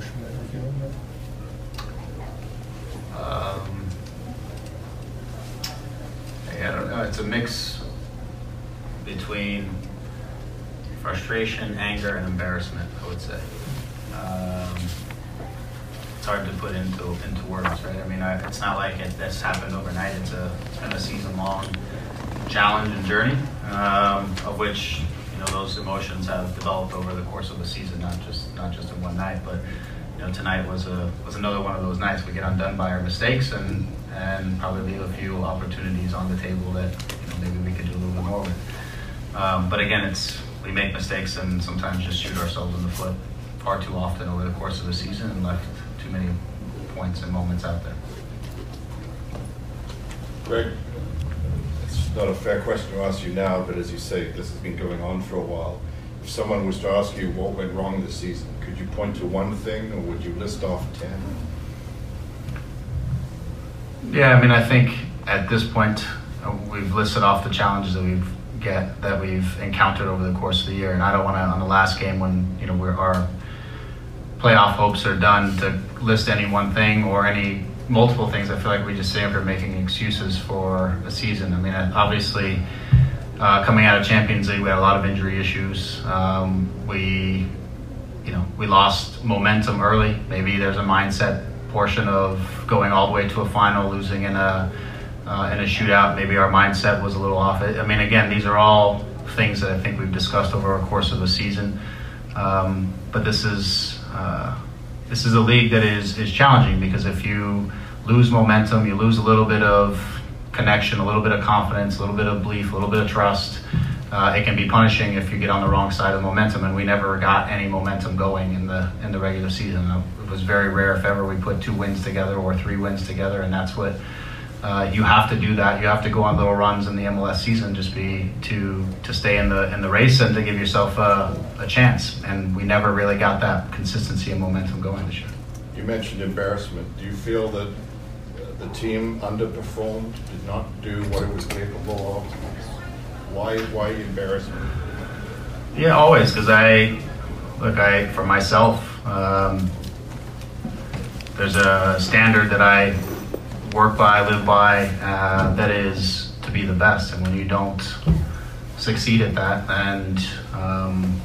emotion that you're feeling there? Um, yeah, I don't know. It's a mix between frustration, anger, and embarrassment. I would say. Um, it's hard to put into into words, right? I mean, I, it's not like it, this happened overnight. It's a it's been a season long challenge and journey, um, of which know those emotions have developed over the course of the season, not just not just in one night, but you know, tonight was a was another one of those nights we get undone by our mistakes and and probably leave a few opportunities on the table that you know maybe we could do a little bit more with. Um, but again, it's we make mistakes and sometimes just shoot ourselves in the foot far too often over the course of the season and left too many points and moments out there. Greg, it's not a fair question to ask you now, but as you say, this has been going on for a while. If someone was to ask you what went wrong this season, could you point to one thing, or would you list off ten? Yeah, I mean, I think at this point uh, we've listed off the challenges that we've get that we've encountered over the course of the year, and I don't want to on the last game when you know our playoff hopes are done to list any one thing or any multiple things. I feel like we just sit here making excuses for a season. I mean, obviously. Uh, coming out of Champions League, we had a lot of injury issues. Um, we, you know, we lost momentum early. Maybe there's a mindset portion of going all the way to a final, losing in a uh, in a shootout. Maybe our mindset was a little off. I mean, again, these are all things that I think we've discussed over a course of the season. Um, but this is uh, this is a league that is is challenging because if you lose momentum, you lose a little bit of connection, a little bit of confidence, a little bit of belief, a little bit of trust. Uh, it can be punishing if you get on the wrong side of momentum, and we never got any momentum going in the in the regular season. It was very rare, if ever, we put two wins together or three wins together, and that's what uh, you have to do. That you have to go on little runs in the MLS season, just be to to stay in the in the race and to give yourself a, a chance. And we never really got that consistency and momentum going this year. You mentioned embarrassment. Do you feel that the team underperformed, did not do what it was capable of? Why, why embarrassment? Yeah, always, because I, look, I, for myself, um, there's a standard that I work by, live by, uh, that is to be the best. And when you don't succeed at that and um,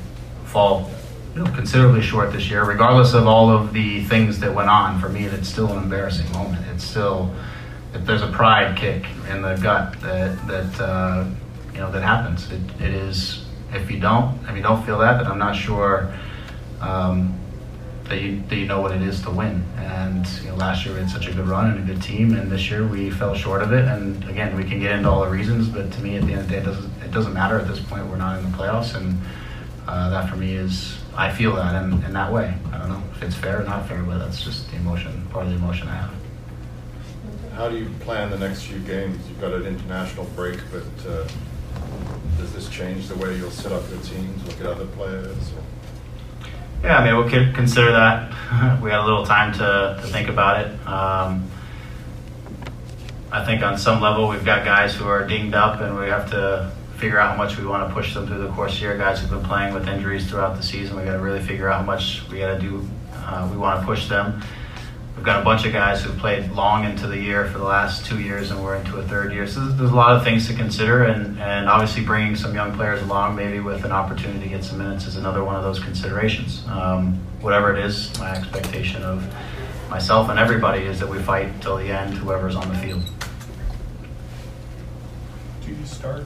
fall you know, considerably short this year, regardless of all of the things that went on. For me, it's still an embarrassing moment. It's still, there's a pride kick in the gut that that uh, you know that happens. It, it is. If you don't, if you don't feel that, then I'm not sure um, that you that you know what it is to win. And you know, last year we had such a good run and a good team, and this year we fell short of it. And again, we can get into all the reasons, but to me, at the end of the day, it doesn't it doesn't matter at this point. We're not in the playoffs, and uh, that for me is I feel that in, in that way. I don't know if it's fair or not fair, but that's just the emotion, part of the emotion I have. How do you plan the next few games? You've got an international break, but uh, does this change the way you'll set up your teams, look at other players? Or? Yeah, I mean, we'll consider that. we had a little time to, to think about it. Um, I think on some level we've got guys who are dinged up and we have to figure out how much we want to push them through the course year. Guys who've been playing with injuries throughout the season, we got to really figure out how much we got to do. Uh, we want to push them. We've got a bunch of guys who've played long into the year for the last two years, and we're into a third year. So there's, there's a lot of things to consider, and, and obviously bringing some young players along, maybe with an opportunity to get some minutes, is another one of those considerations. Um, whatever it is, my expectation of myself and everybody is that we fight till the end, whoever's on the field. Do you start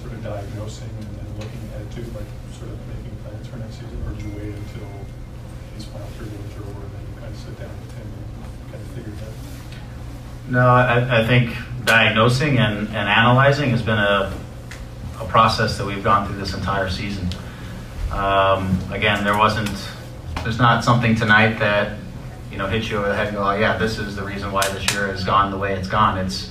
sort of diagnosing and then looking ahead to, like, sort of making plans for next season, or do you wait until these final three games are over and then you kind of sit down with Tim and kind of figure it out? No, I, I think diagnosing and, and analyzing has been a, a process that we've gone through this entire season. Um, again, there wasn't, there's not something tonight that, you know, hits you over the head and go, oh, yeah, this is the reason why this year has gone the way it's gone. It's,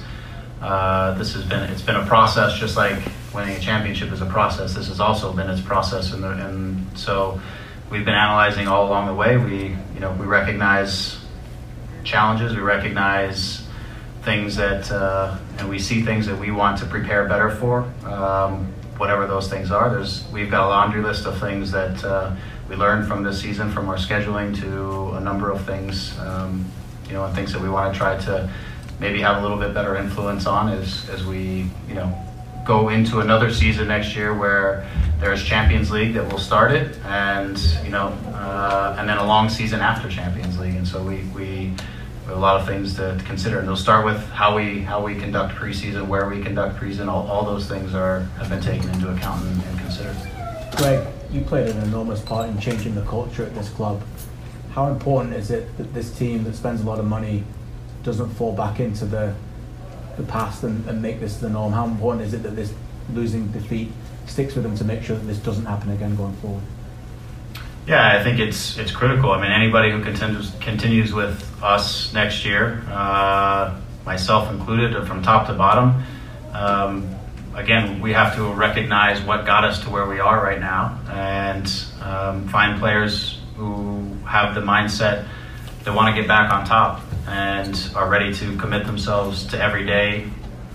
uh, this has been, it's been a process just like winning a championship is a process. This has also been its process, and, and so we've been analyzing all along the way. We, you know, we recognize challenges, we recognize things that, uh, and we see things that we want to prepare better for. Um, whatever those things are, there's we've got a laundry list of things that uh, we learned from this season, from our scheduling to a number of things, um, you know, and things that we want to try to maybe have a little bit better influence on as, as we, you know, go into another season next year where there's Champions League that will start it, and you know, uh, and then a long season after Champions League, and so we we, a lot of things to, to consider. And they'll start with how we how we conduct preseason, where we conduct preseason. All, all those things are have been taken into account and, and considered. Greg, you played an enormous part in changing the culture at this club. How important is it that this team that spends a lot of money doesn't fall back into the the past and, and make this the norm? How important is it that this losing defeat sticks with them to make sure that this doesn't happen again going forward? Yeah, I think it's it's critical. I mean, anybody who continues continues with us next year, uh, myself included, from top to bottom. Um, again, we have to recognize what got us to where we are right now, and um, find players who have the mindset that want to get back on top and are ready to commit themselves to every day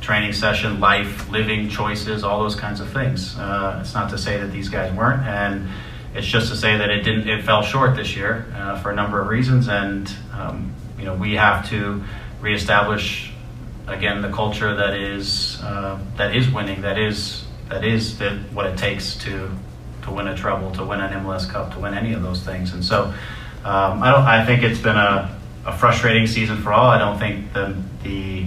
training session, life, living choices, all those kinds of things. Uh, it's not to say that these guys weren't, and it's just to say that it didn't. It fell short this year uh, for a number of reasons, and um, you know we have to reestablish again the culture that is uh, that is winning, that is that is the, what it takes to to win a treble, to win an MLS Cup, to win any of those things, and so. Um, I don't. I think it's been a, a frustrating season for all. I don't think the the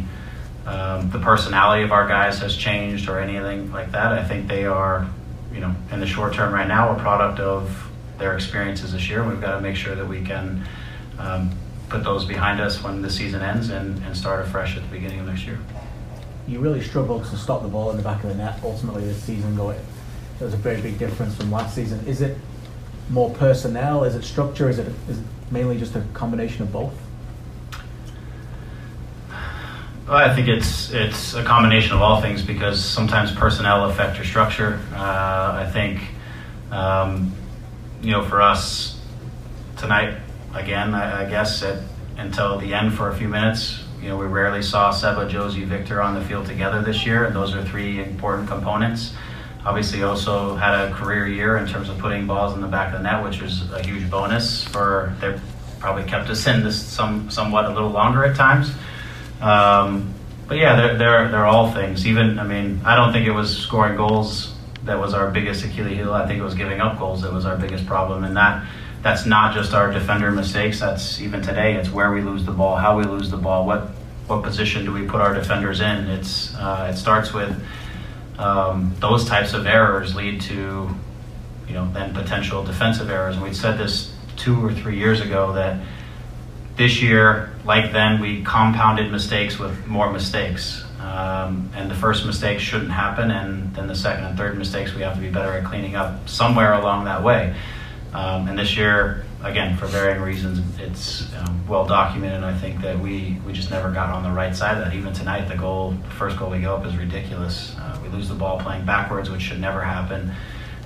um, the personality of our guys has changed or anything like that. I think they are, you know, in the short term right now, a product of their experiences this year. We've got to make sure that we can um, put those behind us when the season ends and, and start afresh at the beginning of next year. You really struggled to stop the ball in the back of the net ultimately this season going. There was a very big difference from last season. Is it more personnel? Is it structure? Is it, is it mainly just a combination of both? I think it's it's a combination of all things because sometimes personnel affect your structure. Uh, I think, um, you know, for us tonight, again, I, I guess at, until the end for a few minutes, you know, we rarely saw Seba, Jozy, Victor on the field together this year, and those are three important components. Obviously, also had a career year in terms of putting balls in the back of the net, which was a huge bonus for. They probably kept us in this some somewhat a little longer at times. Um, but yeah, they're, they're, they're all things. Even, I mean, I don't think it was scoring goals that was our biggest Achilles heel. I think it was giving up goals that was our biggest problem. And that that's not just our defender mistakes. That's even today. It's where we lose the ball, how we lose the ball, what what position do we put our defenders in. It's uh, it starts with um, those types of errors lead to you know then potential defensive errors. And we said this two or three years ago that this year, like then, we compounded mistakes with more mistakes. Um, and the first mistake shouldn't happen, and then the second and third mistakes we have to be better at cleaning up somewhere along that way. Um, and this year, again, for varying reasons, it's um, well documented. I think that we, we just never got on the right side of that. Even tonight, the goal, the first goal we go up is ridiculous. Uh, we lose the ball playing backwards, which should never happen.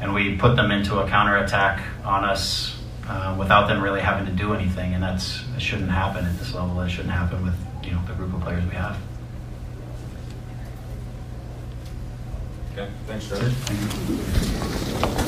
And we put them into a counterattack on us uh, without them really having to do anything, and that's it shouldn't happen at this level. It shouldn't happen with you know the group of players we have. Okay, thanks, That's